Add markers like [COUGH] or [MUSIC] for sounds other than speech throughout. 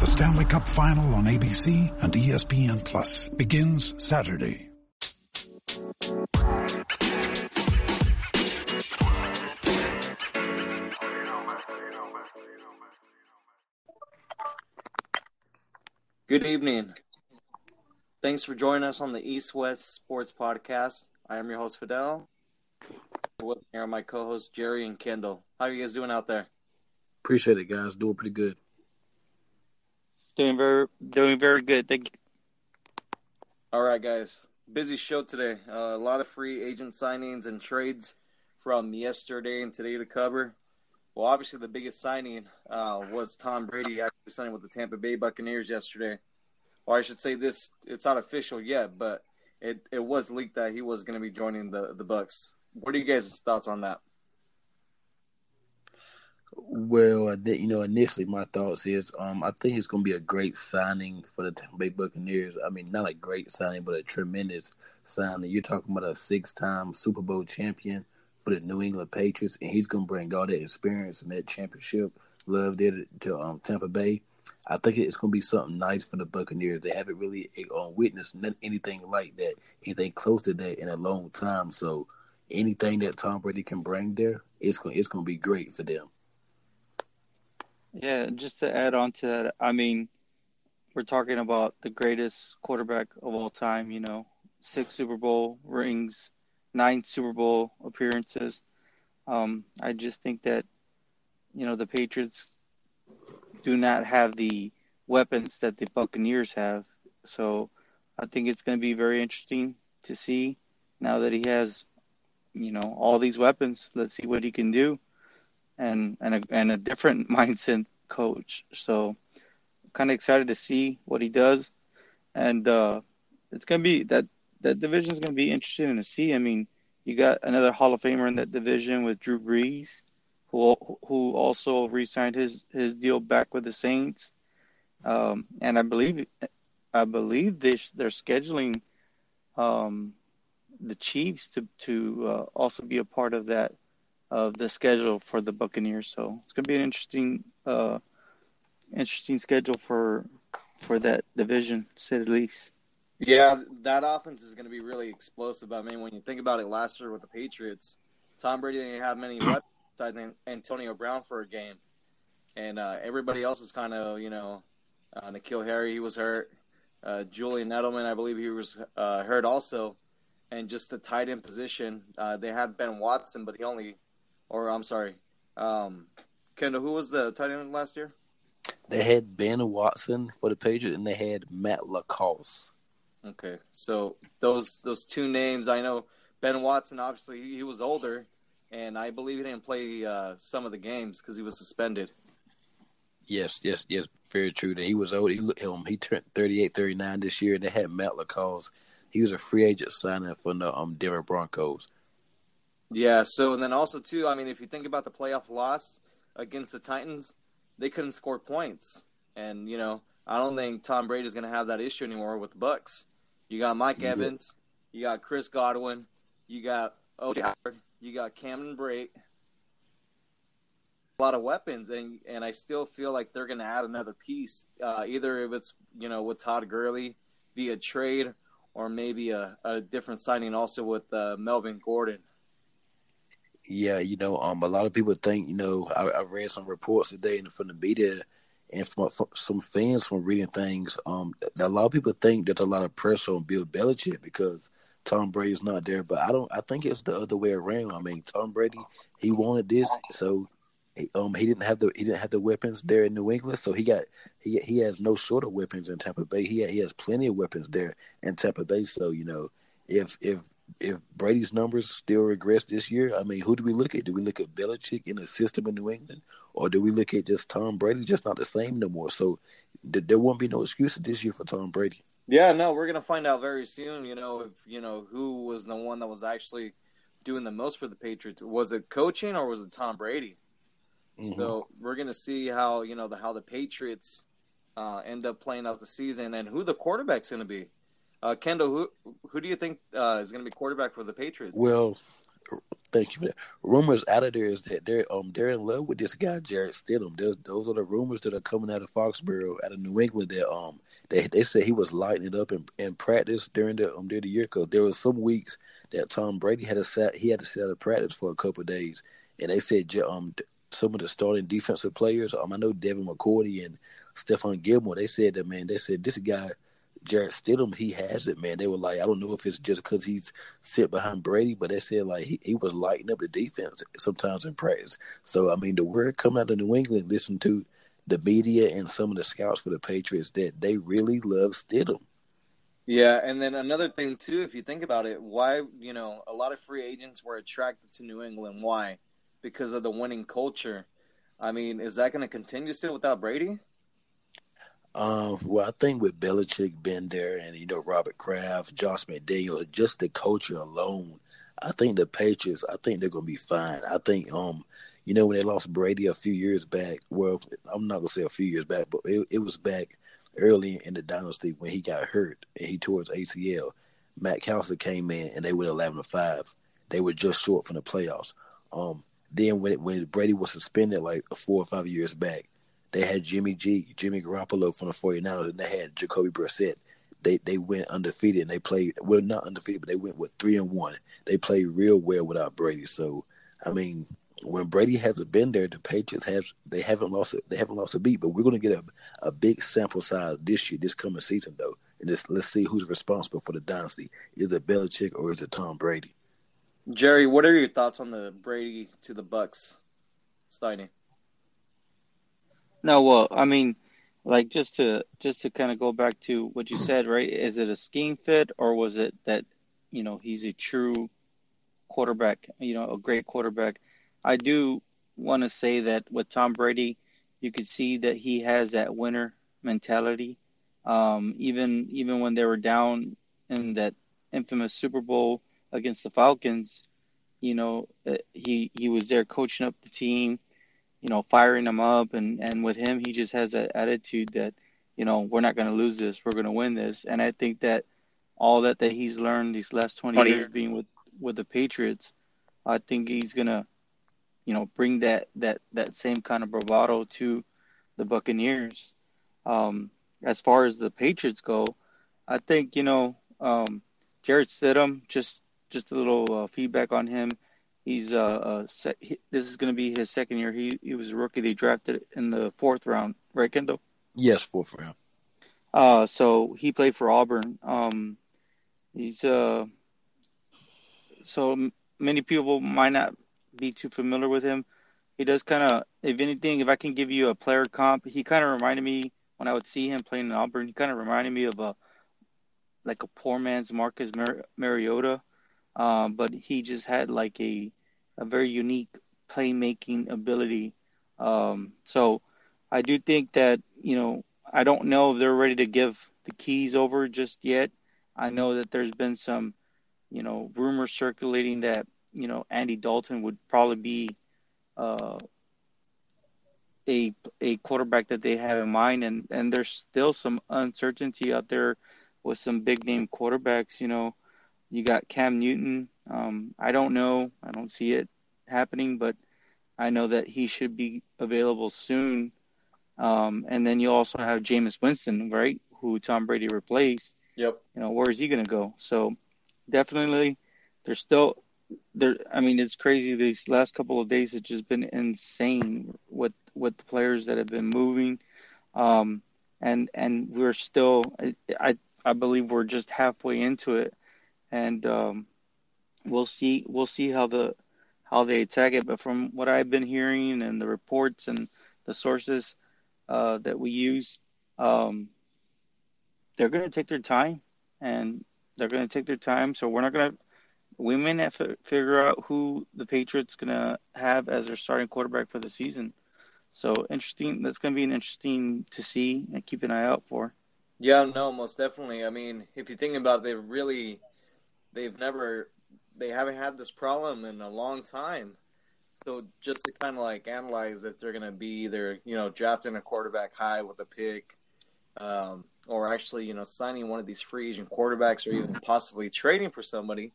The Stanley Cup Final on ABC and ESPN Plus begins Saturday. Good evening. Thanks for joining us on the East West Sports Podcast. I am your host Fidel. With me are my co-hosts Jerry and Kendall. How are you guys doing out there? Appreciate it, guys. Doing pretty good. Doing very, doing very good. Thank you. All right, guys. Busy show today. Uh, a lot of free agent signings and trades from yesterday and today to cover. Well, obviously the biggest signing uh, was Tom Brady actually signing with the Tampa Bay Buccaneers yesterday. Or I should say this: it's not official yet, but it, it was leaked that he was going to be joining the the Bucks. What are you guys' thoughts on that? Well, you know, initially my thoughts is, um, I think it's going to be a great signing for the Tampa Bay Buccaneers. I mean, not a great signing, but a tremendous signing. You're talking about a six-time Super Bowl champion for the New England Patriots, and he's going to bring all that experience and that championship love there to, to um, Tampa Bay. I think it's going to be something nice for the Buccaneers. They haven't really uh, witnessed anything like that, anything close to that in a long time. So anything that Tom Brady can bring there, it's going it's going to be great for them. Yeah, just to add on to that, I mean, we're talking about the greatest quarterback of all time. You know, six Super Bowl rings, nine Super Bowl appearances. Um, I just think that you know the Patriots do not have the weapons that the Buccaneers have. So I think it's going to be very interesting to see now that he has, you know, all these weapons. Let's see what he can do, and and a, and a different [LAUGHS] mindset coach. So kind of excited to see what he does, and uh, it's to be that that division is to be interesting to see. I mean, you got another Hall of Famer in that division with Drew Brees who who also re-signed his his deal back with the Saints, um, and I believe I believe they they're scheduling um, the Chiefs to to uh, also be a part of that of the schedule for the Buccaneers. So it's going to be an interesting uh, interesting schedule for for that division, say the least. Yeah, that offense is going to be really explosive. I mean, when you think about it, last year with the Patriots, Tom Brady didn't have many weapons than Antonio Brown for a game, and uh, everybody else was kind of you know, uh, N'Keal Harry he was hurt, uh, Julian Edelman I believe he was uh, hurt also, and just the tight end position uh, they had Ben Watson but he only, or I'm sorry, um, Kendall who was the tight end last year? They had Ben Watson for the Patriots and they had Matt LaCosse. Okay, so those those two names I know Ben Watson obviously he was older and I believe he didn't play uh, some of the games because he was suspended. Yes, yes, yes, very true. That he was old. He um, he turned 38, 39 this year, and they had Matt LaCosse. He was a free agent signing for the um Denver Broncos. Yeah. So and then also too, I mean, if you think about the playoff loss against the Titans, they couldn't score points, and you know I don't think Tom Brady is going to have that issue anymore with the Bucks. You got Mike yeah. Evans, you got Chris Godwin, you got OJ Howard. You got Cameron Brate, a lot of weapons, and and I still feel like they're going to add another piece, uh, either if it's you know with Todd Gurley via trade, or maybe a, a different signing also with uh, Melvin Gordon. Yeah, you know, um, a lot of people think, you know, I, I read some reports today from the media and from, from some fans from reading things. Um, a lot of people think there's a lot of pressure on Bill Belichick because Tom Brady's not there, but I don't. I think it's the other way around. I mean, Tom Brady, he wanted this, so um, he didn't have the he didn't have the weapons there in New England, so he got he he has no short of weapons in Tampa Bay. He he has plenty of weapons there in Tampa Bay. So you know, if if if Brady's numbers still regress this year, I mean, who do we look at? Do we look at Belichick in the system in New England, or do we look at just Tom Brady, just not the same no more? So th- there won't be no excuses this year for Tom Brady. Yeah, no, we're gonna find out very soon. You know, if you know who was the one that was actually doing the most for the Patriots. Was it coaching or was it Tom Brady? Mm-hmm. So we're gonna see how you know the how the Patriots uh, end up playing out the season and who the quarterback's gonna be. Uh, Kendall, who who do you think uh, is gonna be quarterback for the Patriots? Well, thank you. Rumors out of there is that they're um they're in love with this guy Jarrett Stidham. There's, those are the rumors that are coming out of Foxborough, out of New England. That um they they said he was lighting it up in, in practice during the um during the year because there was some weeks that Tom Brady had to set he had to set a practice for a couple of days, and they said um some of the starting defensive players um I know Devin McCourty and Stephon Gilmore they said that man they said this guy Jarrett Stidham, he has it, man. They were like, I don't know if it's just because he's sit behind Brady, but they said like he, he was lighting up the defense sometimes in practice. So I mean, the word come out of New England, listen to the media and some of the scouts for the Patriots that they really love Stidham. Yeah, and then another thing too, if you think about it, why you know a lot of free agents were attracted to New England. Why? Because of the winning culture. I mean, is that going to continue still without Brady? Um, well, I think with Belichick been there, and you know Robert Kraft, Josh McDaniel, just the culture alone, I think the Patriots, I think they're going to be fine. I think um you know, when they lost Brady a few years back, well, I'm not gonna say a few years back, but it, it was back early in the dynasty when he got hurt and he tore his ACL. Matt Cassel came in and they went 11 to five. They were just short from the playoffs. Um, then when when Brady was suspended like four or five years back, they had Jimmy G, Jimmy Garoppolo from the 49ers, and they had Jacoby Brissett. They they went undefeated and they played well not undefeated, but they went with three and one. They played real well without Brady. So I mean, when Brady hasn't been there, the Patriots have they haven't lost they haven't lost a beat. But we're going to get a a big sample size this year, this coming season, though. And this, let's see who's responsible for the dynasty. Is it Belichick or is it Tom Brady? Jerry, what are your thoughts on the Brady to the Bucks signing? No, well, I mean, like just to just to kind of go back to what you said, right? Is it a scheme fit or was it that you know he's a true quarterback, you know, a great quarterback? I do want to say that with Tom Brady, you could see that he has that winner mentality. Um, even even when they were down in that infamous Super Bowl against the Falcons, you know, uh, he he was there coaching up the team, you know, firing them up, and and with him, he just has that attitude that, you know, we're not going to lose this, we're going to win this, and I think that all that that he's learned these last 20, 20 years being with with the Patriots, I think he's gonna you know, bring that that that same kind of bravado to the Buccaneers. Um, as far as the Patriots go, I think you know um, Jarrett Stidham. Just just a little uh, feedback on him. He's uh, uh this is going to be his second year. He he was a rookie. They drafted in the fourth round, right, Kendall? Yes, fourth round. Uh, so he played for Auburn. Um, he's uh, so many people might not be too familiar with him. He does kind of, if anything, if I can give you a player comp, he kind of reminded me when I would see him playing in Auburn. He kind of reminded me of a like a poor man's Marcus Mar- Mariota, um, but he just had like a a very unique playmaking ability. Um, so I do think that you know I don't know if they're ready to give the keys over just yet. I know that there's been some you know rumors circulating that you know, Andy Dalton would probably be uh, a a quarterback that they have in mind, and and there's still some uncertainty out there with some big name quarterbacks. You know, you got Cam Newton. Um, I don't know. I don't see it happening, but I know that he should be available soon. Um, and then you also have Jameis Winston, right, who Tom Brady replaced. Yep. You know, where is he going to go? So definitely, there's still there I mean it's crazy these last couple of days have just been insane with with the players that have been moving um and and we're still I I believe we're just halfway into it and um we'll see we'll see how the how they attack it but from what I've been hearing and the reports and the sources uh that we use um they're going to take their time and they're going to take their time so we're not going to we may not f- figure out who the Patriots gonna have as their starting quarterback for the season. So interesting. That's gonna be an interesting to see and keep an eye out for. Yeah, no, most definitely. I mean, if you think about it, they really, they've never, they haven't had this problem in a long time. So just to kind of like analyze if they're going to be either, you know, drafting a quarterback high with a pick, um, or actually, you know, signing one of these free agent quarterbacks, or even possibly trading for somebody,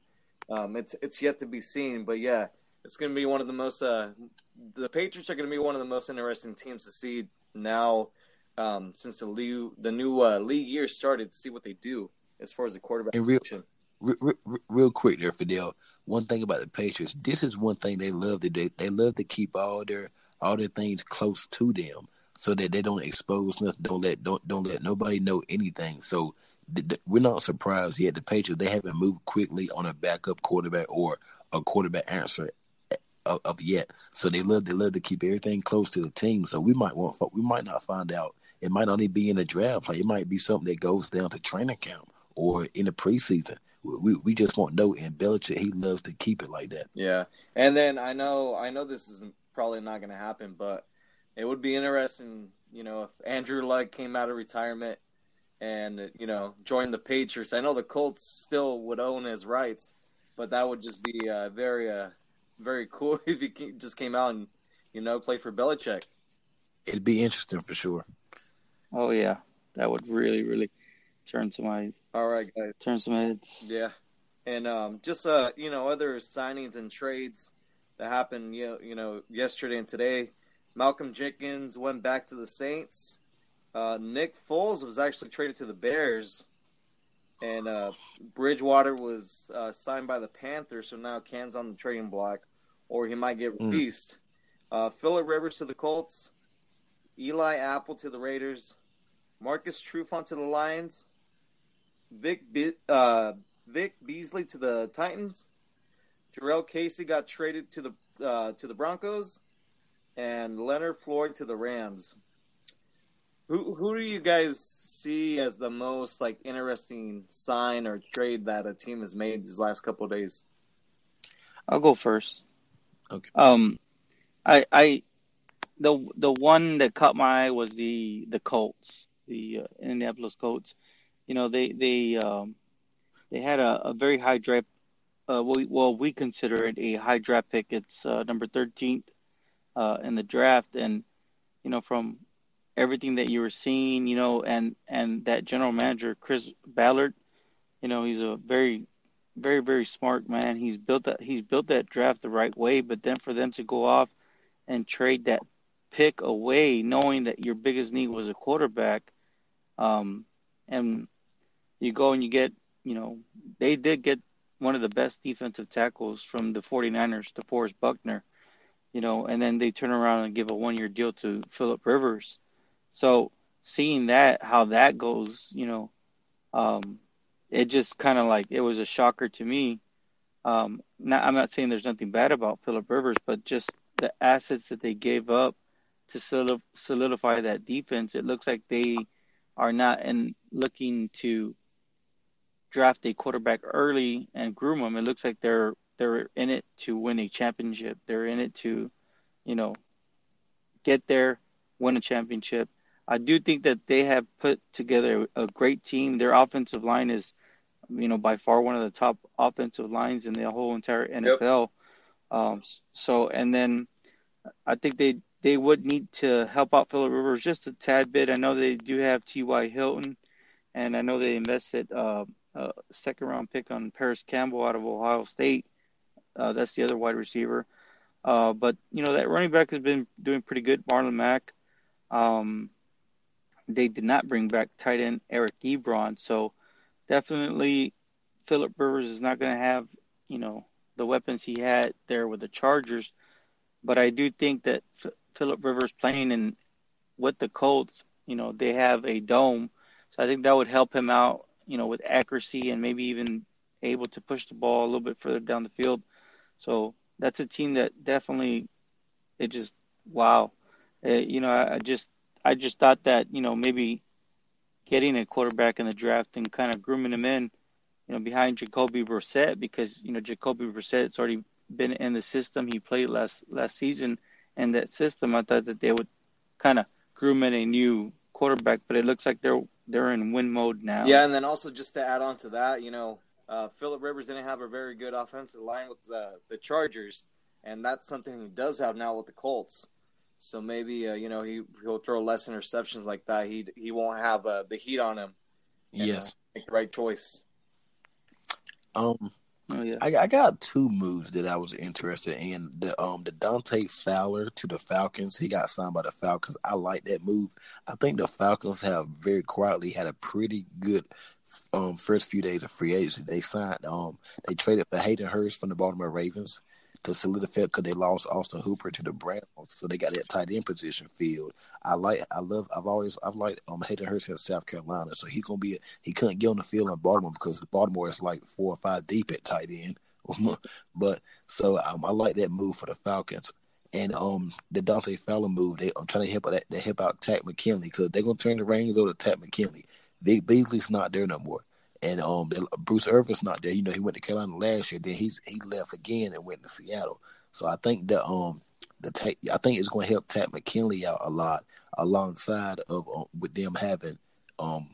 um, it's it's yet to be seen. But yeah, it's going to be one of the most. Uh, the Patriots are going to be one of the most interesting teams to see now um, since the league, the new uh, league year started to see what they do as far as the quarterback real, real, real, quick there, Fidel. One thing about the Patriots, this is one thing they love to do. They love to keep all their all their things close to them so that they don't expose nothing. Don't let don't don't let nobody know anything. So we're not surprised yet. The Patriots they haven't moved quickly on a backup quarterback or a quarterback answer uh, of, of, yet. So they love they love to keep everything close to the team. So we might want we might not find out it might only be in the draft. Like it might be something that goes down to training camp or in the preseason. We we just won't know. And Belichick, he loves to keep it like that. Yeah, and then I know I know this is probably not going to happen, but it would be interesting, you know, if Andrew Luck came out of retirement and you know joined the Patriots. I know the Colts still would own his rights, but that would just be uh, very uh, very cool [LAUGHS] if he just came out and you know play for Belichick. It'd be interesting for sure. Oh yeah, that would really really turn some eyes. All right, guys. Turn some heads. Yeah, and um, just uh, you know, other signings and trades that happened, you know, you know, yesterday and today. Malcolm Jenkins went back to the Saints. Uh, Nick Foles was actually traded to the Bears, and uh, Bridgewater was uh, signed by the Panthers. So now Cam's on the trading block, or he might get mm. released. Mm. Philip Rivers to the Colts. Eli Apple to the Raiders. Marcus Trufant to the Lions, Vic Be- uh, Vic Beasley to the Titans, Jurrell Casey got traded to the uh, to the Broncos, and Leonard Floyd to the Rams. Who who do you guys see as the most like interesting sign or trade that a team has made these last couple days? I'll go first. Okay. Um, I I the the one that caught my eye was the the Colts the uh, Indianapolis Colts. You know, they they um, they had a, a very high draft. Uh, we, well, we consider it a high draft pick. It's uh, number 13th uh, in the draft, and you know, from everything that you were seeing, you know, and and that general manager Chris Ballard, you know, he's a very very very smart man. He's built that he's built that draft the right way, but then for them to go off and trade that pick away, knowing that your biggest need was a quarterback, um, and you go and you get, you know, they did get one of the best defensive tackles from the 49ers, DeForest Buckner, you know, and then they turn around and give a one year deal to Philip Rivers. So seeing that, how that goes, you know, um, it just kind of like it was a shocker to me. Um, not, I'm not saying there's nothing bad about Philip Rivers, but just the assets that they gave up to solidify that defense, it looks like they are not in looking to draft a quarterback early and groom them. It looks like they're they're in it to win a championship. They're in it to, you know, get there, win a championship. I do think that they have put together a great team. Their offensive line is, you know, by far one of the top offensive lines in the whole entire NFL. Yep. Um, so, and then I think they they would need to help out Philip Rivers just a tad bit. I know they do have T.Y. Hilton, and I know they invested uh, a second round pick on Parris Campbell out of Ohio State. Uh, that's the other wide receiver. Uh, but, you know, that running back has been doing pretty good, Marlon Mack. Um, they did not bring back tight end Eric Ebron. So definitely Philip Rivers is not going to have, you know, the weapons he had there with the Chargers. But I do think that Philip Rivers playing in with the Colts, you know, they have a dome, so I think that would help him out, you know, with accuracy and maybe even able to push the ball a little bit further down the field. So that's a team that definitely, it just wow, uh, you know, I, I just I just thought that you know maybe getting a quarterback in the draft and kind of grooming him in, you know, behind Jacoby Brissett because you know Jacoby Brissett's already been in the system. He played last last season in that system, I thought that they would kind of groom in a new quarterback, but it looks like they're they're in win mode now. Yeah, and then also just to add on to that, you know, uh, Philip Rivers didn't have a very good offensive line with the, the Chargers, and that's something he does have now with the Colts. So maybe uh, you know he he'll throw less interceptions like that. He he won't have uh, the heat on him. And, yes, uh, make the right choice. Um, oh, yeah. I, I got two moves that I was interested in. The um the Dante Fowler to the Falcons. He got signed by the Falcons. I like that move. I think the Falcons have very quietly had a pretty good um first few days of free agency. They signed um they traded for Hayden Hurst from the Baltimore Ravens to solidify because they lost Austin Hooper to the Browns, so they got that tight end position filled. I like, I love, I've always, I've liked um Hayden Hurst in South Carolina, so he's gonna be, he couldn't get on the field in Baltimore because Baltimore is like four or five deep at tight end. [LAUGHS] but so um, I like that move for the Falcons. And um, the Dante Fowler move, they I'm trying to help out they help out Takk McKinley because they're gonna turn the reins over to Takk McKinley. Vic Beasley's not there no more. And um, Bruce Irvin's not there. You know, he went to Carolina last year. Then he's he left again and went to Seattle. So I think that um the tech, I think it's going to help Takk McKinley out a lot alongside of um, with them having um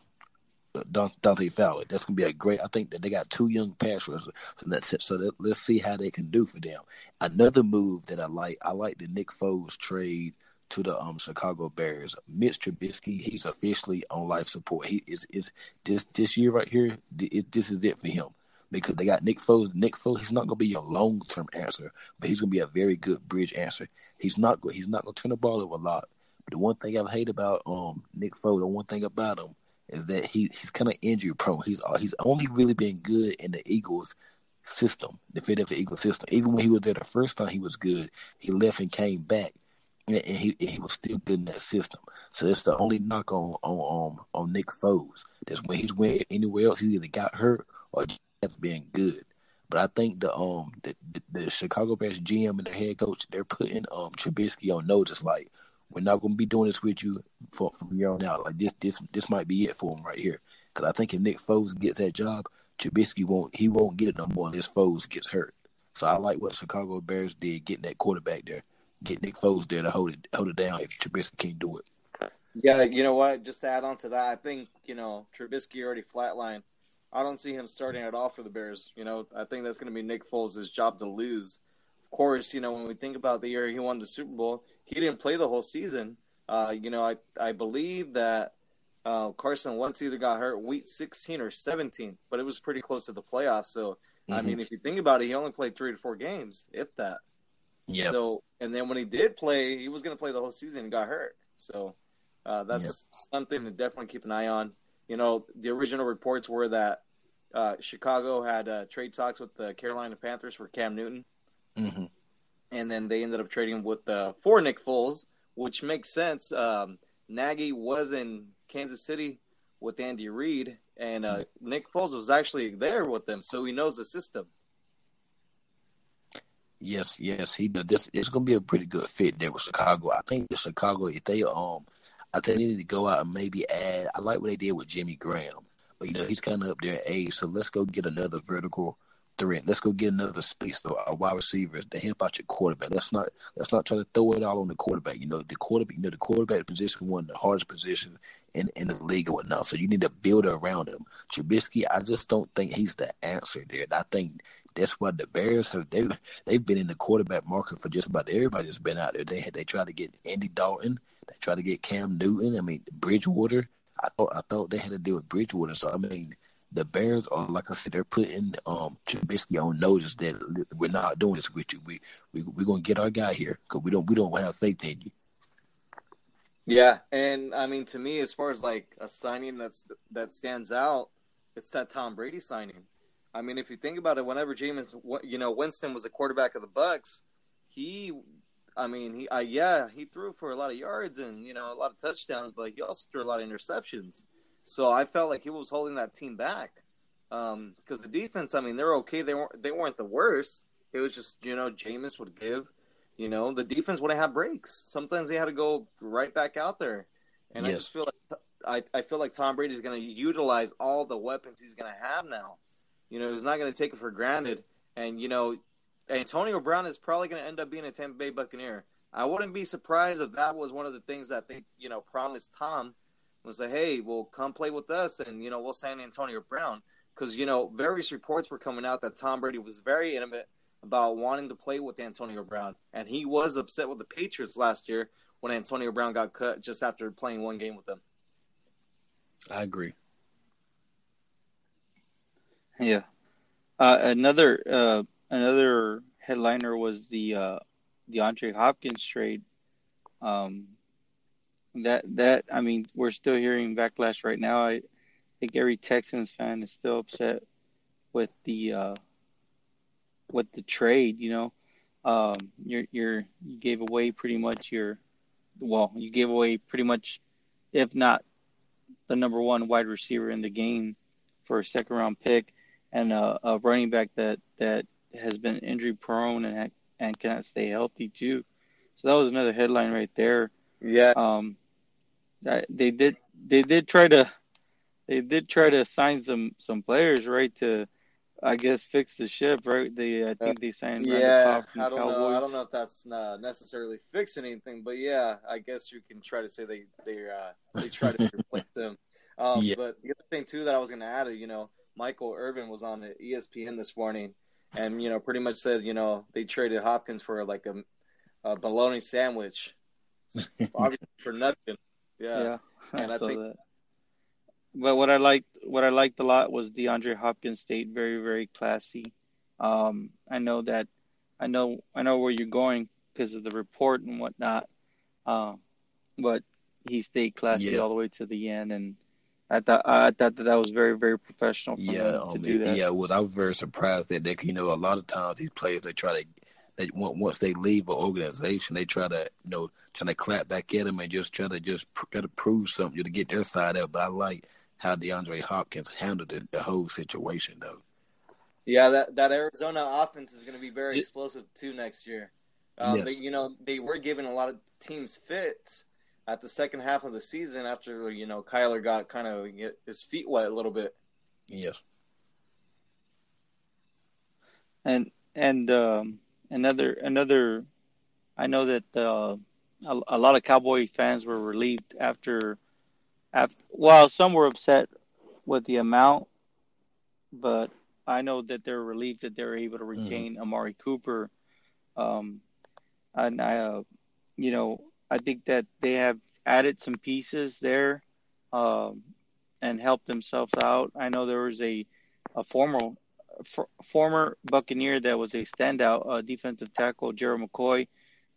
Dante Fowler. That's going to be a great. I think that they got two young pass rushers, so that's it. So that, let's see how they can do for them. Another move that I like, I like the Nick Foles trade to the um Chicago Bears. Mitch Trubisky, he's officially on life support. He is is this this year right here. This is it for him because they got Nick Foles. Nick Foles, he's not going to be your long term answer, but he's going to be a very good bridge answer. He's not he's not going to turn the ball over a lot. But the one thing I've hate about um Nick Foles, the one thing about him is that he he's kind of injury prone. He's uh, he's only really been good in the Eagles system, the Philadelphia Eagles system. Even when he was there the first time, he was good. He left and came back, and he he was still good in that system. So that's the only knock on on um, on Nick Foles. That's when he's went anywhere else, he either got hurt or that's been good. But I think the um the, the, the Chicago Bears GM and the head coach they're putting um Trubisky on notice like we're not going to be doing this with you for, from here on out. Like this this this might be it for him right here. Because I think if Nick Foles gets that job, Trubisky won't he won't get it no more unless Foles gets hurt. So I like what Chicago Bears did getting that quarterback there, get Nick Foles there to hold it hold it down if Trubisky can't do it. Yeah, you know what? Just to add on to that, I think you know Trubisky already flatlined I don't see him starting at all for the Bears. You know, I think that's going to be Nick Foles' job to lose. Of course, you know, when we think about the year he won the Super Bowl, he didn't play the whole season. Uh, you know, I I believe that uh, Carson Wentz either got hurt week 16 or 17, but it was pretty close to the playoffs. So, mm-hmm. I mean, if you think about it, he only played three to four games, if that. Yeah. So, and then when he did play, he was going to play the whole season and got hurt. So, uh, that's yep. something to definitely keep an eye on you know, the original reports were that uh, Chicago had uh, trade talks with the Carolina Panthers for Cam Newton, mm-hmm. and then they ended up trading with uh, for Nick Foles, which makes sense. Um, Nagy was in Kansas City with Andy Reid, and uh, Nick Foles was actually there with them, so he knows the system. Yes, yes, he does. This it's to be a pretty good fit there with Chicago. I think the Chicago, if they um I think they need to go out and maybe add. I like what they did with Jimmy Graham, but you know he's kind of up there in age, so let's go get another vertical threat. Let's go get another space though, a wide receiver to help out your quarterback. Let's not let's not try to throw it all on the quarterback. You know the quarterback, you know the quarterback position one the hardest position in in the league or whatnot. So you need to build around him. Trubisky, I just don't think he's the answer there. I think that's why the Bears have they they've been in the quarterback market for just about everybody that's been out there. They had they tried to get Andy Dalton. They tried to get Cam Newton. I mean, Bridgewater. I thought I thought they had to deal with Bridgewater. So I mean, the Bears are like I said, they're putting um Trubisky on notice that we're not doing this with you. We we we're gonna get our guy here because we don't we don't have faith in you. Yeah, and I mean to me, as far as like a signing that's that stands out, it's that Tom Brady signing. I mean, if you think about it, whenever Jameis, you know, Winston was the quarterback of the Bucks, he I mean, he, uh, yeah, he threw for a lot of yards and you know a lot of touchdowns, but he also threw a lot of interceptions. So I felt like he was holding that team back because um, the defense. I mean, they're okay. They weren't. They weren't the worst. It was just you know Jameis would give. You know, the defense wouldn't have breaks. Sometimes they had to go right back out there, and yes. I just feel like I, I feel like Tom Brady is going to utilize all the weapons he's going to have now. You know, he's not going to take it for granted. And you know, Antonio Brown is probably going to end up being a Tampa Bay Buccaneer. I wouldn't be surprised if that was one of the things that they, you know, promised Tom was like, "Hey, well, come play with us, and you know, we'll sign Antonio Brown." Because you know, various reports were coming out that Tom Brady was very intimate about wanting to play with Antonio Brown, and he was upset with the Patriots last year when Antonio Brown got cut just after playing one game with them. I agree. Yeah. Uh, another uh, another headliner was the uh, DeAndre Hopkins trade. Um, that that I mean, we're still hearing backlash right now. I think every Texans fan is still upset with the uh, with the trade. You know, um, you're you're you gave away pretty much your well, you gave away pretty much, if not the number one wide receiver in the game for a second round pick and a, a running back that that has been injury prone and and cannot stay healthy too. So that was another headline right there. Yeah. Um, they did they did try to they did try to sign some some players right to I guess fix the ship right. They I think they signed yeah. I don't Cowboys. know. I don't know if that's not necessarily fixing anything, but yeah, I guess you can try to say they they uh, they try to [LAUGHS] replace them. Um, yeah. But the other thing too that I was going to add, you know, Michael Irvin was on ESPN this morning, and you know, pretty much said, you know, they traded Hopkins for like a, a bologna sandwich, [LAUGHS] obviously for nothing. Yeah, yeah and I, I think. That. But what I liked, what I liked a lot was DeAndre Hopkins stayed very, very classy. Um, I know that, I know, I know where you're going because of the report and whatnot. Um, but he stayed classy yeah. all the way to the end, and I thought I thought that that was very very professional. yeah, um, to do that. yeah. Well, I was very surprised that they, you know, a lot of times these players they try to, they once they leave an organization, they try to, you know, trying to clap back at them and just try to just try to prove something to get their side up. But I like how DeAndre Hopkins handled the, the whole situation, though. Yeah, that that Arizona offense is going to be very explosive too next year. Um, yes. they, you know, they were giving a lot of teams fits at the second half of the season after you know Kyler got kind of his feet wet a little bit. Yes. And and um, another another, I know that uh, a, a, lot of Cowboy fans were relieved after, after. Well, some were upset with the amount, but I know that they're relieved that they're able to mm-hmm. retain mm-hmm. Amari Cooper. Um, and I, uh, you know, I think that they have added some pieces there um, and helped themselves out. I know there was a a former f- former Buccaneer that was a standout uh, defensive tackle, Gerald McCoy.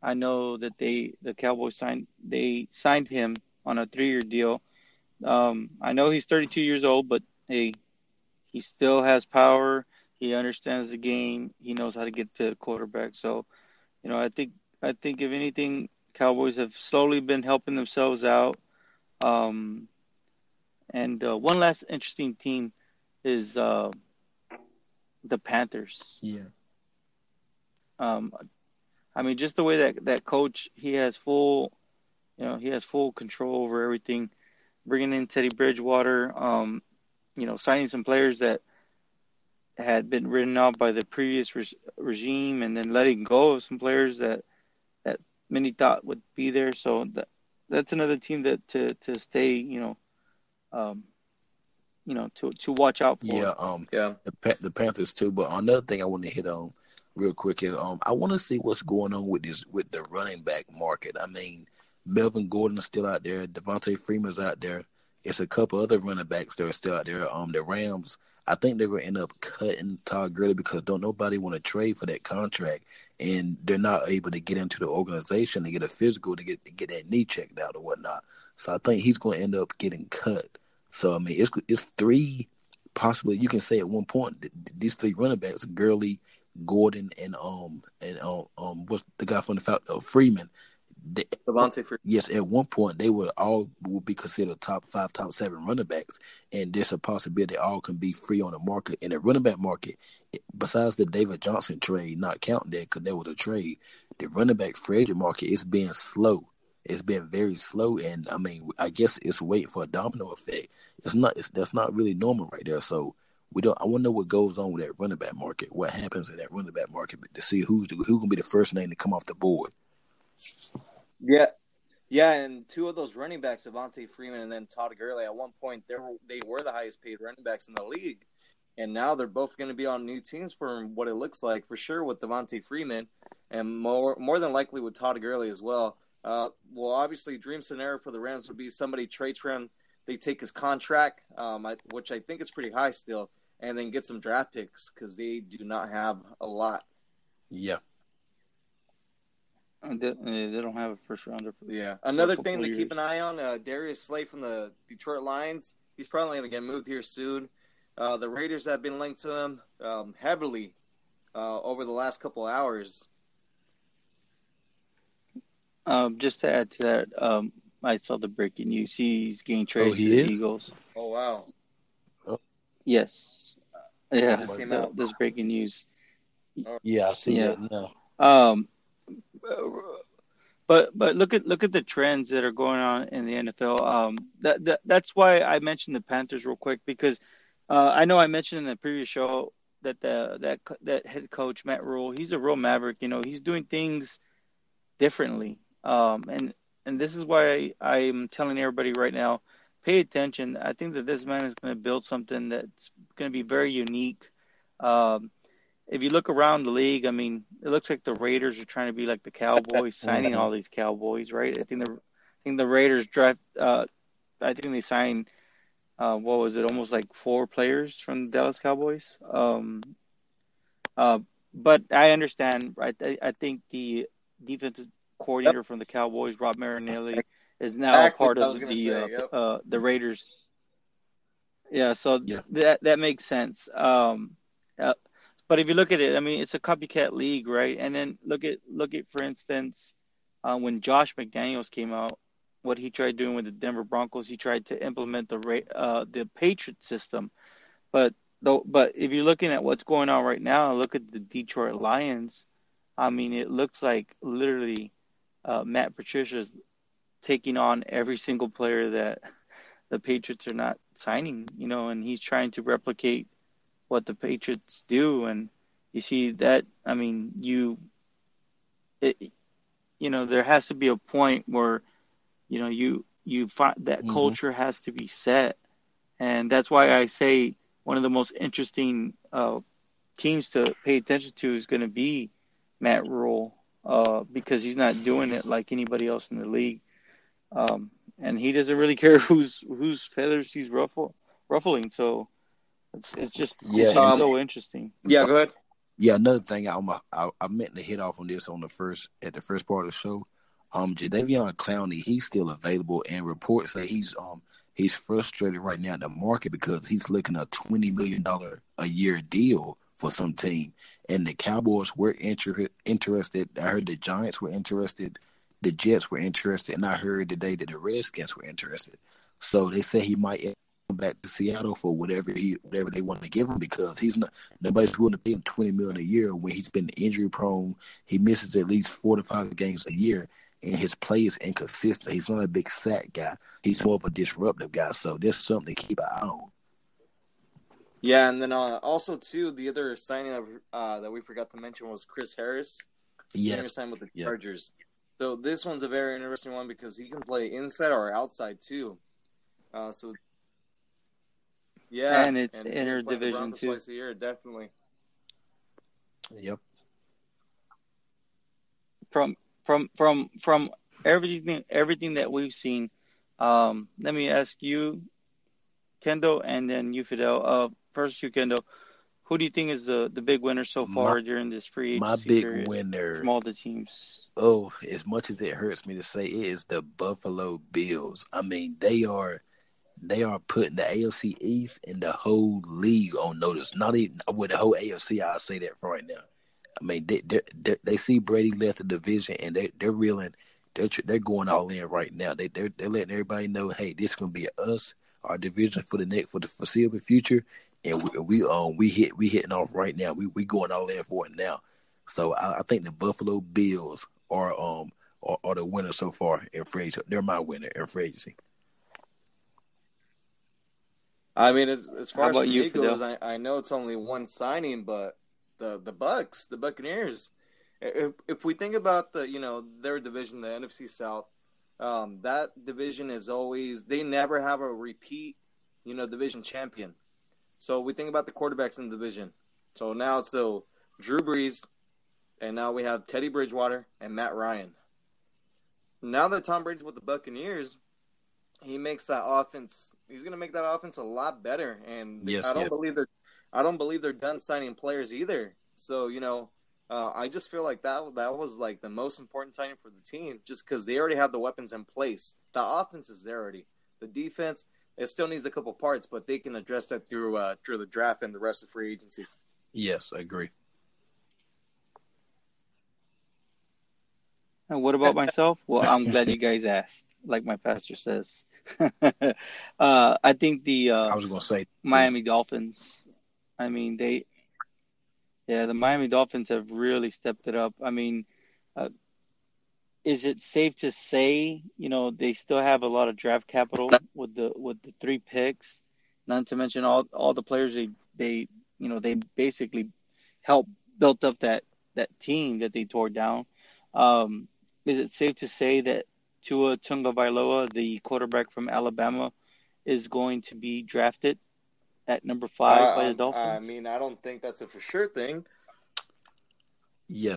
I know that they the Cowboys signed they signed him on a three year deal. Um, I know he's 32 years old, but hey, he still has power. He understands the game. He knows how to get to the quarterback. So, you know, I think I think if anything, Cowboys have slowly been helping themselves out. Um, and uh, one last interesting team is uh, the Panthers. Yeah. Um, I mean, just the way that that coach he has full, you know, he has full control over everything. Bringing in Teddy Bridgewater, um, you know, signing some players that had been written off by the previous re- regime, and then letting go of some players that many thought would be there. So that that's another team that to to stay, you know, um, you know, to to watch out for. Yeah, um, yeah, the, the Panthers too. But another thing I want to hit on real quick is um, I want to see what's going on with this with the running back market. I mean, Melvin Gordon's still out there, Devonta Freeman's out there. It's a couple other running backs that are still out there. Um, the Rams I think they're gonna end up cutting Todd Gurley because don't nobody want to trade for that contract, and they're not able to get into the organization to get a physical to get to get that knee checked out or whatnot. So I think he's to end up getting cut. So I mean, it's it's three possibly you can say at one point these three running backs, Gurley, Gordon, and um and um um what's the guy from the Falcons, uh, Freeman they, Devonta Freeman. Yes, at one point they would all would be considered top five, top seven running backs, and there's a possibility all can be free on the market. In the running back market, besides the David Johnson trade, not counting that because there was a trade, the running back free agent market is being slow. It's been very slow, and I mean, I guess it's waiting for a domino effect. It's not. It's that's not really normal right there. So we don't. I want to know what goes on with that running back market. What happens in that running back market to see who's the, who gonna be the first name to come off the board. Yeah, Yeah, and two of those running backs, Devonta Freeman and then Todd Gurley, at one point they were they were the highest paid running backs in the league, and now they're both going to be on new teams for what it looks like for sure with Devonta Freeman, and more more than likely with Todd Gurley as well. Uh, well, obviously, dream scenario for the Rams would be somebody trades for him, they take his contract, um, I, which I think is pretty high still, and then get some draft picks because they do not have a lot. Yeah. They, they don't have a first rounder. yeah. Another thing to years. keep an eye on: uh, Darius Slay from the Detroit Lions. He's probably going to get moved here soon. Uh, the Raiders have been linked to him um, heavily uh, over the last couple hours. Um, just to add to that, um, I saw the breaking news. He's getting traded oh, he to the Eagles. Oh wow! Oh. Yes, yeah. This came out. This breaking news. Yeah, I see yeah. that now. Um, but but look at look at the trends that are going on in the NFL. Um, that, that that's why I mentioned the Panthers real quick because uh, I know I mentioned in the previous show that the that that head coach Matt Rhule, he's a real maverick. You know, he's doing things differently. Um, and and this is why I, I'm telling everybody right now, pay attention. I think that this man is going to build something that's going to be very unique. Um, if you look around the league, I mean, it looks like the Raiders are trying to be like the Cowboys, [LAUGHS] signing all these Cowboys, right? I think the I think the Raiders draft. Uh, I think they signed. Uh, what was it? Almost like four players from the Dallas Cowboys. Um, uh, but I understand, right? I, I think the defensive coordinator yep. from the Cowboys, Rod Marinelli, is now exactly part of the say, uh, yep. uh, the Raiders. Yeah, so yeah. that that makes sense. Um, uh, but if you look at it, I mean, it's a copycat league, right? And then look at look at for instance, uh, when Josh McDaniels came out, what he tried doing with the Denver Broncos, he tried to implement the uh, the Patriot system, but though, but if you're looking at what's going on right now, look at the Detroit Lions. I mean, it looks like literally uh, Matt Patricia's taking on every single player that [LAUGHS] the Patriots are not signing, you know, and he's trying to replicate what the Patriots do. And you see that, I mean, you, it, you know, there has to be a point where, you know, you, you find that mm-hmm. culture has to be set. And that's why I say one of the most interesting uh, teams to pay attention to is going to be Matt Rhule uh, because he's not doing it like anybody else in the league. Um, and he doesn't really [LAUGHS] care whose whose feathers he's ruffle, ruffling. So it's it's just yeah, it's um, so interesting. Yeah, go ahead. Yeah, another thing I, I I meant to hit off on this on the first at the first part of the show. Um, Jadeveon Clowney, he's still available, and reports say he's um he's frustrated right now in the market because he's looking a twenty million dollar a year deal for some team, and the Cowboys were inter- interested. I heard the Giants were interested, the Jets were interested, and I heard today that the Redskins were interested. So they say he might come back to Seattle for whatever he whatever they want to give him because he's not nobody's willing to pay him twenty million a year when he's been injury prone. He misses at least four to five games a year, and his play is inconsistent. He's not a big sack guy. He's more of a disruptive guy. So there's something to keep an eye on. Yeah, and then uh, also too, the other signing that uh, that we forgot to mention was Chris Harris. Yeah, signed with the Chargers. So this one's a very interesting one because he can play inside or outside too. Uh, so yeah, and it's and division too. Twice a year, definitely. Yep. From from from from everything everything that we've seen, um, let me ask you, Kendall, and then you, Fidel. Uh, first, you, Kendall. Who do you think is the, the big winner so far my, during this free My big winner from all the teams. Oh, as much as it hurts me to say, it is the Buffalo Bills. I mean, they are they are putting the AFC East and the whole league on notice. Not even with the whole AFC. I'll say that for right now. I mean, they they they see Brady left the division and they they're reeling. They're they're going all in right now. They they're, they're letting everybody know, hey, this is gonna be us, our division for the next for the foreseeable future, and we we um we hit we hitting off right now. We we going all in for it now. So I, I think the Buffalo Bills are um are, are the winner so far in free agency. They're my winner in free agency. I mean, as, as far as you, goes, I, I know it's only one signing, but the the Bucks, the Buccaneers. If if we think about the you know their division, the NFC South, um, that division is always they never have a repeat, you know, division champion. So we think about the quarterbacks in the division. So now so Drew Brees, and now we have Teddy Bridgewater and Matt Ryan. Now that Tom Brady's with the Buccaneers, he makes that offense. He's going to make that offense a lot better. And Yes, I don't yes. believe they're. I don't believe they're done signing players either. So you know, uh, I just feel like that that was like the most important signing for the team, just because they already have the weapons in place. The offense is there already. The defense it still needs a couple parts, but they can address that through uh, through the draft and the rest of free agency. Yes, I agree. And what about myself? Well, I'm glad you guys asked, like my pastor says. [LAUGHS] uh, I think the uh, I was going to say Miami Dolphins. I mean, they, yeah, the Miami Dolphins have really stepped it up. I mean, uh, is it safe to say, you know, they still have a lot of draft capital with the with the three picks, not to mention all all the players they they you know they basically helped built up that that team that they tore down. Um, is it safe to say that Tua Tagovailoa, the quarterback from Alabama, is going to be drafted at number five by the Uh, Dolphins? I mean, I don't think that's a for sure thing. yeah.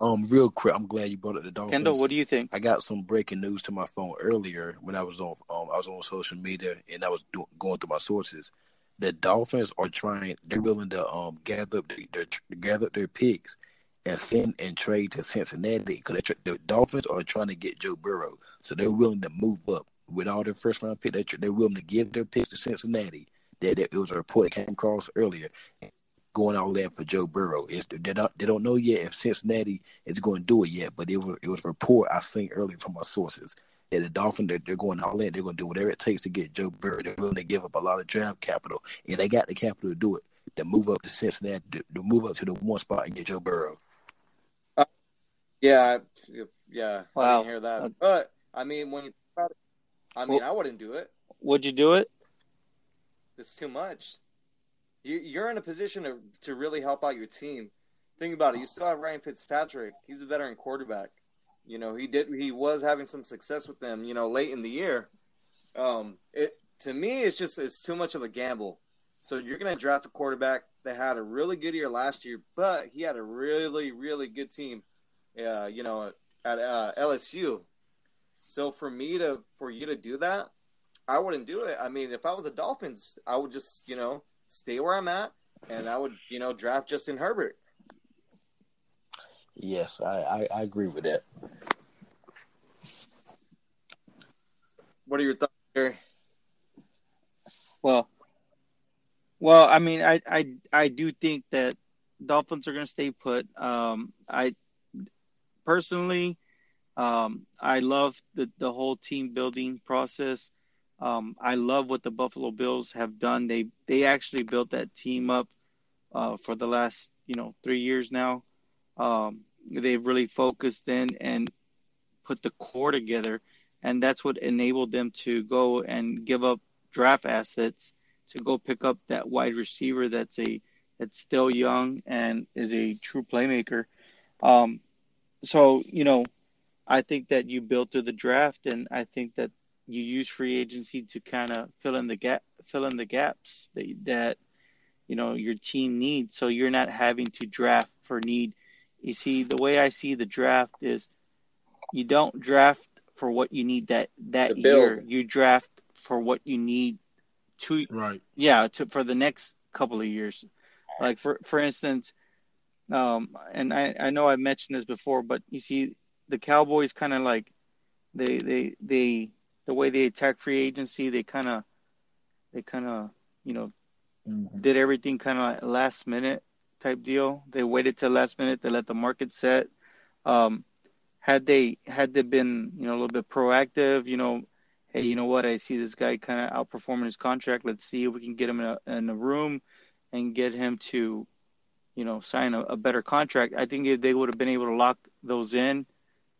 Um, real quick, I'm glad you brought up the Dolphins. Kendall, what do you think? I got some breaking news to my phone earlier when I was on um I was on social media and I was do, going through my sources. The Dolphins are trying; they're willing to um gather up their, their gather up their picks and send and trade to Cincinnati because the Dolphins are trying to get Joe Burrow, so they're willing to move up with all their first round pick. They're, they're willing to give their picks to Cincinnati. That, that it was a report that came across earlier, going all in for Joe Burrow. It's, they don't they don't know yet if Cincinnati is going to do it yet, but it was it was a report I seen earlier from my sources that the Dolphins they're, they're going all in. They're going to do whatever it takes to get Joe Burrow. They're willing to give up a lot of draft capital, and they got the capital to do it. To move up to Cincinnati, to, to move up to the one spot and get Joe Burrow. Yeah, yeah. I didn't hear that. Uh, but I mean, when you think about it, I mean, Well- I wouldn't do it. Would you do it? It's too much. You, you're in a position to to really help out your team. Think about it. You still have Ryan Fitzpatrick. He's a veteran quarterback. You know, he did. He was having some success with them. You know, late in the year. Um, it to me, it's just it's too much of a gamble. So you're going to draft a quarterback that had a really good year last year, but he had a really really good team. Uh, you know, at uh, LSU. So for me to for you to do that, I wouldn't do it. I mean, if I was the Dolphins, I would just, you know, stay where I'm at and I would, you know, draft Justin Herbert. Yes, I, I, I agree with that. What are your thoughts, Gary? Well, well, I mean, I, I, I do think that Dolphins are going to stay put. Um, I personally, um, I love the the whole team building process. Um, I love what the Buffalo Bills have done. They they actually built that team up uh, for the last you know three years now. Um, they've really focused in and put the core together, and that's what enabled them to go and give up draft assets to go pick up that wide receiver that's a that's still young and is a true playmaker. Um, so you know, I think that you built through the draft, and I think that you use free agency to kind of fill in the gap, fill in the gaps that that you know your team needs. So you're not having to draft for need. You see, the way I see the draft is, you don't draft for what you need that that year. You draft for what you need to Right. yeah to for the next couple of years like for for instance um and i i know I've mentioned this before but you see the cowboys kind of like they they they the way they attack free agency they kind of they kind of you know did everything kind of last minute type deal they waited till last minute They let the market set um had they had they been you know a little bit proactive you know hey, you know what? I see this guy kind of outperforming his contract. Let's see if we can get him in a, in a room and get him to, you know, sign a, a better contract. I think if they would have been able to lock those in,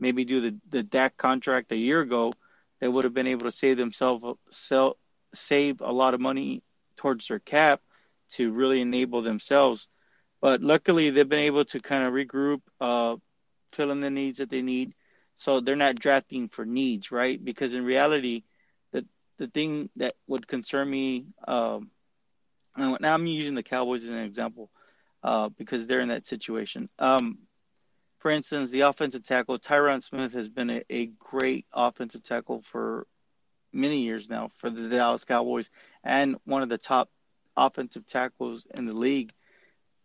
maybe do the the Dak contract a year ago, they would have been able to save themselves sell, save a lot of money towards their cap to really enable themselves. But luckily, they've been able to kind of regroup, uh, fill in the needs that they need. so they're not drafting for needs, right? Because in reality, the the thing that would concern me, um, now I'm using the Cowboys as an example, uh, because they're in that situation. Um, for instance, the offensive tackle Tyron Smith has been a, a great offensive tackle for many years now for the Dallas Cowboys and one of the top offensive tackles in the league.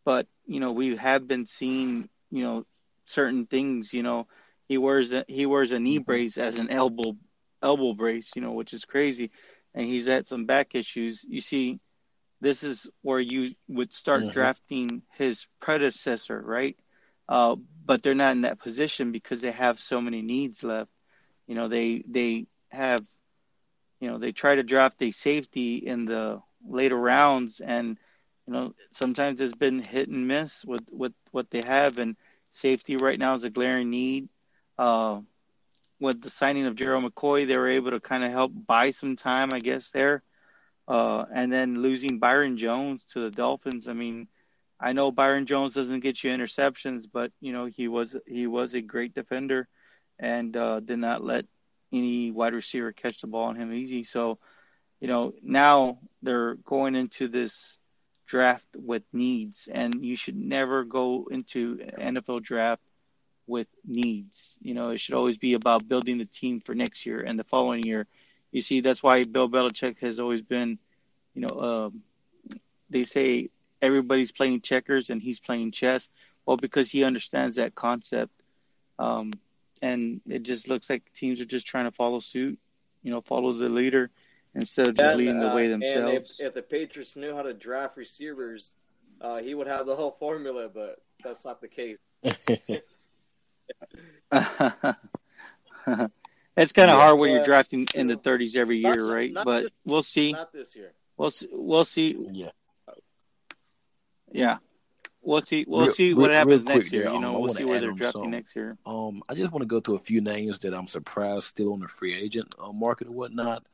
But you know, we have been seeing you know certain things. You know, he wears a, he wears a knee mm-hmm. brace as an elbow elbow brace. You know, which is crazy, and he's had some back issues. You see, this is where you would start mm-hmm. drafting his predecessor, right? Uh, but they're not in that position because they have so many needs left. You know, they they have, you know, they try to draft a safety in the later rounds, and you know, sometimes it's been hit and miss with with what they have, and safety right now is a glaring need. Uh, with the signing of Gerald McCoy, they were able to kind of help buy some time, I guess, there. Uh, and then losing Byron Jones to the Dolphins. I mean, I know Byron Jones doesn't get you interceptions, but you know he was he was a great defender, and uh, did not let any wide receiver catch the ball on him easy. So, you know, now they're going into this draft with needs, and you should never go into an NFL draft with needs. You know, it should always be about building the team for next year and the following year. You see, that's why Bill Belichick has always been, you know, uh, they say everybody's playing checkers and he's playing chess. Well, because he understands that concept. Um, and it just looks like teams are just trying to follow suit, you know, follow the leader instead of just and, leading the way themselves. Uh, and if, if, the Patriots knew how to draft receivers, uh, he would have the whole formula, but that's not the case. [LAUGHS] [LAUGHS] [LAUGHS] it's kind of yeah, hard when you're drafting in the 30s every year, not, right? Not but this, we'll see. Not this year. We'll see. We'll see. Yeah. Yeah. We'll see. We'll real, see what real, happens real next year. There, you know, um, we'll see where they're drafting some. next year. Um, I just want to go to a few names that I'm surprised still on the free agent uh, market or whatnot.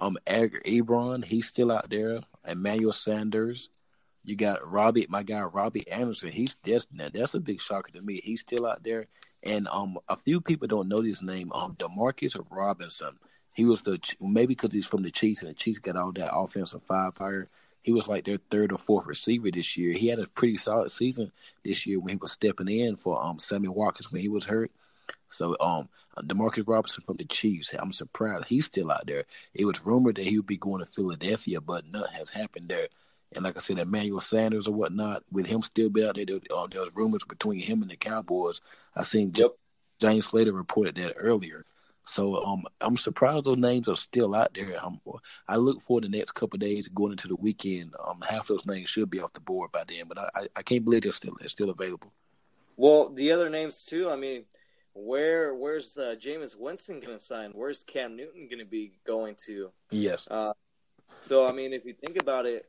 Um, Eric Ebron, he's still out there. Emmanuel Sanders. You got Robbie, my guy Robbie Anderson. He's that's that's a big shocker to me. He's still out there, and um, a few people don't know this name. Um, Demarcus Robinson. He was the maybe because he's from the Chiefs, and the Chiefs got all that offensive firepower. He was like their third or fourth receiver this year. He had a pretty solid season this year when he was stepping in for um Sammy Watkins when he was hurt. So um Demarcus Robinson from the Chiefs, I'm surprised he's still out there. It was rumored that he would be going to Philadelphia, but nothing has happened there. And like I said, Emmanuel Sanders or whatnot, with him still be out there, there, um, there was rumors between him and the Cowboys. I seen yep. Jane Slater reported that earlier. So um, I'm surprised those names are still out there. I'm, I look for the next couple days going into the weekend. Um, half those names should be off the board by then, but I, I can't believe they're still they're still available. Well, the other names too. I mean, where where's uh, Jameis Winston going to sign? Where's Cam Newton going to be going to? Yes. Uh, so I mean, if you think about it,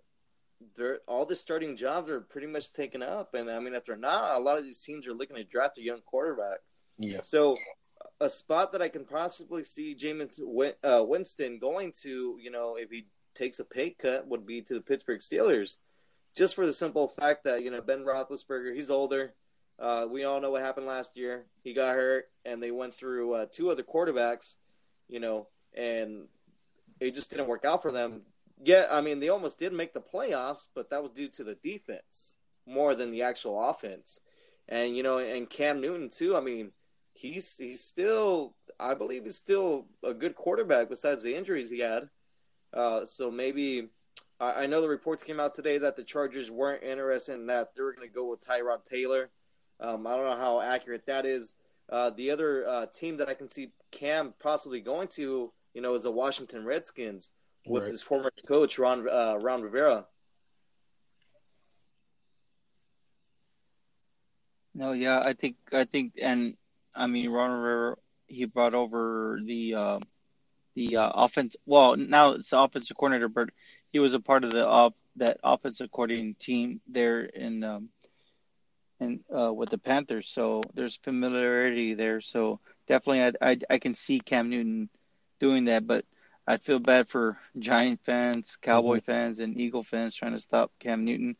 all the starting jobs are pretty much taken up, and I mean, if they're not, a lot of these teams are looking to draft a young quarterback. Yeah. So a spot that I can possibly see Jameis uh, Winston going to, you know, if he takes a pay cut, would be to the Pittsburgh Steelers, just for the simple fact that you know Ben Roethlisberger, he's older. Uh, we all know what happened last year. He got hurt, and they went through uh, two other quarterbacks, you know, and it just didn't work out for them. Yeah, I mean, they almost did make the playoffs, but that was due to the defense more than the actual offense. And you know, and Cam Newton too. I mean he's he's still I believe he's still a good quarterback besides the injuries he had. Uh, so maybe I, I, know the reports came out today that the Chargers weren't interested in that. They were going to go with Tyrod Taylor. Um, I don't know how accurate that is. Uh, the other uh, team that I can see Cam possibly going to, you know, is the Washington Redskins with right. his former coach Ron uh, Ron Rivera. No, yeah, I think I think, and I mean, Ron Rivera, he brought over the uh, the uh, offense. Well, now it's the offensive coordinator, but he was a part of the off that offensive coordinating team there in um, in uh, with the Panthers. So there's familiarity there. So definitely, I, I I can see Cam Newton doing that, but I feel bad for Giant fans, Cowboy mm-hmm. fans, and Eagle fans trying to stop Cam Newton.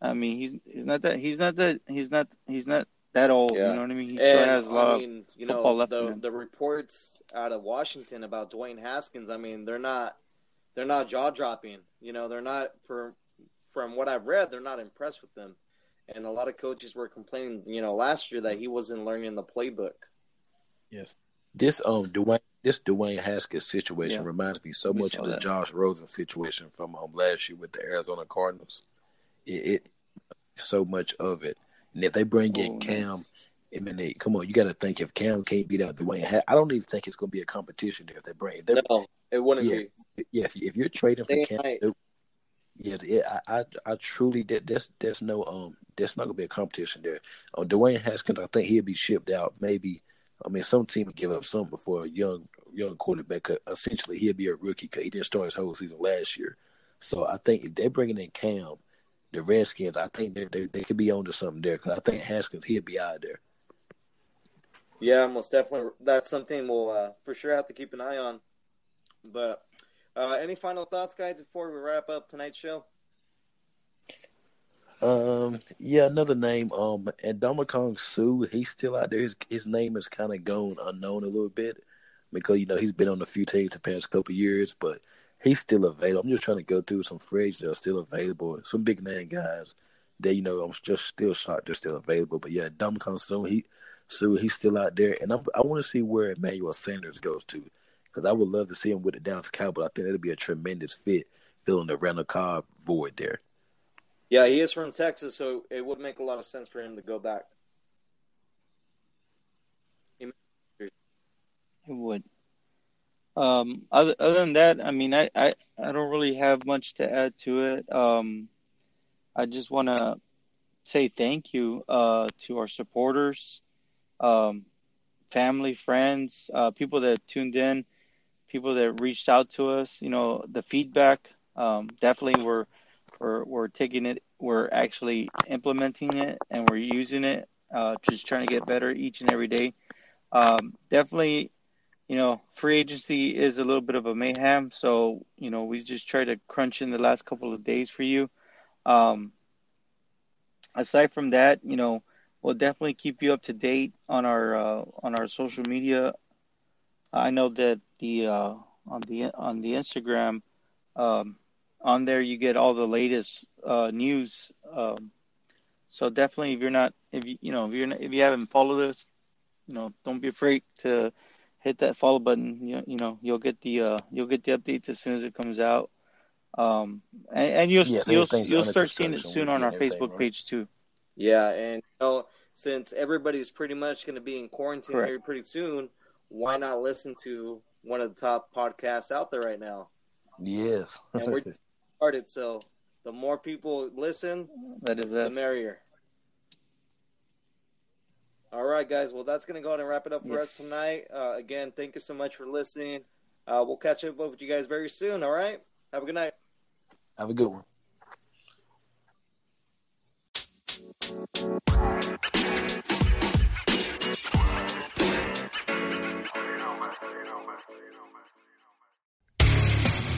I mean, he's he's not that he's not that he's not he's not that old. Yeah. You know what I mean? He still And, has a lot I of mean, you football know, left in the him. the reports out of Washington about Dwayne Haskins. I mean, they're not they're not jaw dropping. You know, they're not for from what I've read, they're not impressed with them. And a lot of coaches were complaining, you know, last year that he wasn't learning the playbook. Yes. This um Dwayne this Dwayne Haskins situation Yeah. reminds me so We much of the that. Josh Rosen situation from um last year with the Arizona Cardinals. It, it so much of it. And if they bring in Oh, Cam. I mean, they, come on, you got to think if Cam can't beat out Dwayne, Ha- I don't even think it's going to be a competition there. If they bring, if No, it wouldn't Yeah. be. yeah, if, if you're trading for Cam, yes, yeah, I, I, I truly that there's there's no um there's not gonna be a competition there. On Dwayne Haskins, I think he'll be shipped out. Maybe, I mean, some team would give up something before a young young quarterback. Essentially, he'll be a rookie because he didn't start his whole season last year. So I think if they're bringing in Cam, the Redskins, I think they they, they could be onto something there because I think Haskins he'll be out there. Yeah, most definitely. That's something we'll uh, for sure have to keep an eye on. But uh, any final thoughts, guys, before we wrap up tonight's show? Um, yeah, another name. Um, and Ndamukong Suh, he's still out there. His his name is kind of gone unknown a little bit because you know he's been on a few teams the past couple years, but he's still available. I'm just trying to go through some agents that are still available. Some big name guys that you know I'm just still shocked they're still available. But yeah, Ndamukong Suh, he Suh, he's still out there, and I'm, I want to see where Emmanuel Sanders goes to because I would love to see him with the Dallas Cowboys. I think that'd be a tremendous fit filling the Randall Cobb void there. Yeah, he is from Texas, so it would make a lot of sense for him to go back. It would. Um, other other than that, I mean, I, I, I don't really have much to add to it. Um, I just want to say thank you uh, to our supporters, um, family, friends, uh, people that tuned in, people that reached out to us. You know, the feedback. Um, definitely, we're we're we're taking it. We're actually implementing it, and we're using it. Uh, just trying to get better each and every day. Um, definitely you know, free agency is a little bit of a mayhem. So, you know, we just try to crunch in the last couple of days for you. Um, aside from that, you know, we'll definitely keep you up to date on our uh, on our social media. I know that the uh, on the on the Instagram, um, on there you get all the latest uh, news. Um, so definitely, if you're not, if you you know, if you're not, if you haven't followed us, you know, don't be afraid to hit that follow button. You, you know, you'll get the uh, you'll get the updates as soon as it comes out. Um, and, and you'll Yes, you'll everything's you'll start seeing it soon on our Facebook right? page too. Yeah, and you know, since everybody's pretty much going to be in quarantine Correct. here pretty soon, why not listen to one of the top podcasts out there right now? Yes. And we're just [LAUGHS] started, so the more people listen, That is the us. merrier. All right, guys. Well, that's going to go ahead and wrap it up for us tonight. Uh, again, thank you so much for listening. Uh, we'll catch up with you guys very soon. All right. Have a good night. Have a good one.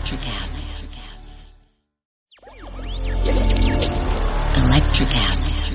Electricast. Electricast.